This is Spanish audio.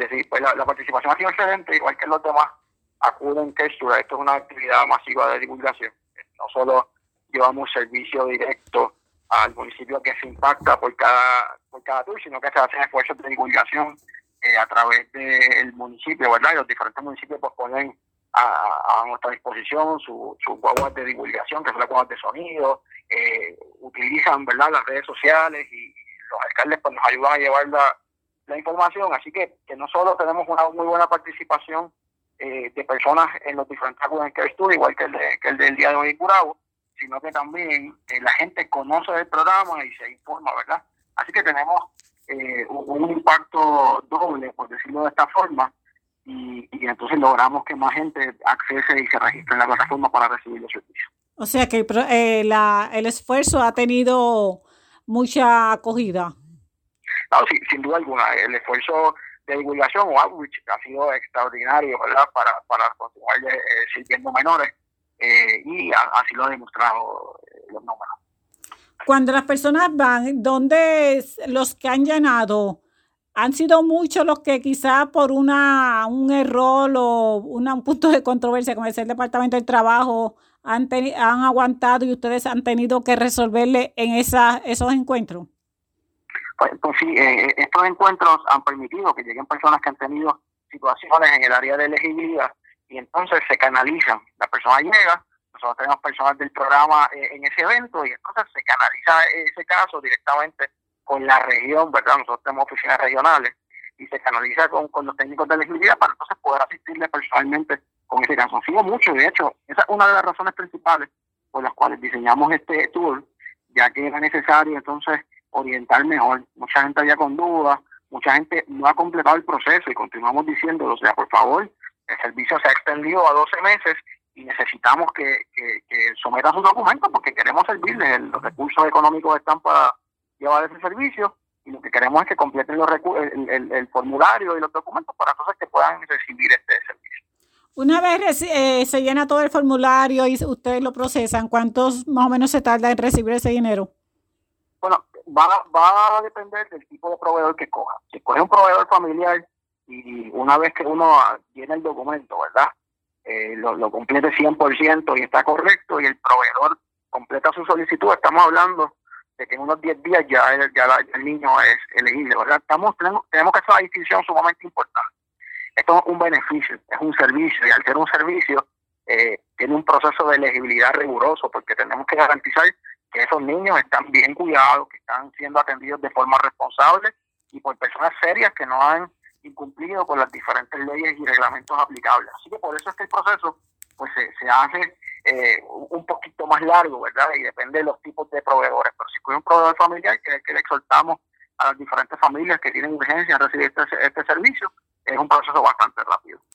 decir, pues la, participación ha sido excelente, igual que los demás acuden que esto es una actividad masiva de divulgación. No solo llevamos servicio directo al municipio que se impacta por cada, por cada tour, sino que se hacen esfuerzos de divulgación eh, a través del municipio, ¿verdad? Y los diferentes municipios pues ponen a, nuestra disposición sus su guaguas de divulgación, que son las guaguas de sonido, eh, utilizan, ¿verdad?, las redes sociales y los alcaldes pues nos ayudan a llevar la, información, así que, que no solo tenemos una muy buena participación eh, de personas en los diferentes acuerdos que estudio, igual que el, que el del día de hoy en Curabo, sino que también eh, la gente conoce el programa y se informa, ¿verdad? Así que tenemos eh, un, impacto doble, por decirlo de esta forma, y, entonces logramos que más gente accese y se registre en la plataforma para recibir los servicios. O sea que eh, la, el esfuerzo ha tenido mucha acogida. Claro, sin duda alguna. El esfuerzo de divulgación o outreach ha sido extraordinario, ¿verdad? Para, para continuar sirviendo menores eh, y así lo ha demostrado eh, los números. Cuando las personas van, ¿dónde los que han llenado? ¿Han sido muchos los que quizás por una un error o un punto de controversia, como es el Departamento del Trabajo, han, han aguantado y ustedes han tenido que resolverle en esa, esos encuentros? Pues, pues sí, eh, estos encuentros han permitido que lleguen personas que han tenido situaciones en el área de elegibilidad y entonces se canalizan. La persona llega, nosotros tenemos personas del programa eh, en ese evento y entonces se canaliza ese caso directamente con la región, ¿verdad? Nosotros tenemos oficinas regionales y se canaliza con, con los técnicos de elegibilidad para entonces poder asistirle personalmente con ese caso. Sigo mucho, de hecho, esa es una de las razones principales por las cuales diseñamos este tour, ya que era necesario entonces orientar mejor. Mucha gente había con dudas, mucha gente no ha completado el proceso y continuamos diciéndolo, o sea, por favor, el servicio se ha extendido a 12 meses y necesitamos que, que, que sometan sus documentos porque queremos servirles. Los recursos económicos están para llevar ese servicio y lo que queremos es que completen los el, el, formulario y los documentos para cosas que puedan recibir este servicio. Una vez eh, se llena todo el formulario y ustedes lo procesan, ¿cuántos más o menos se tarda en recibir ese dinero? Bueno, va, va a depender del tipo de proveedor que coja. Si coge un proveedor familiar, y una vez que uno tiene el documento, ¿verdad? Eh, lo, lo complete 100% y está correcto y el proveedor completa su solicitud, estamos hablando de que en unos 10 días ya, el, ya el niño es elegible, ¿verdad? Estamos, tenemos, tenemos que hacer una distinción sumamente importante. Esto es un beneficio, es un servicio y al ser un servicio eh, tiene un proceso de elegibilidad riguroso porque tenemos que garantizar que esos niños están bien cuidados, que están siendo atendidos de forma responsable y por personas serias que no han incumplido con las diferentes leyes y reglamentos aplicables. Así que por eso es que el proceso pues se, hace eh, un poquito más largo, ¿verdad? Y depende de los tipos de proveedores. Pero si hay un proveedor familiar, que que le exhortamos a las diferentes familias que tienen urgencia en recibir este, este servicio, es un proceso bastante rápido.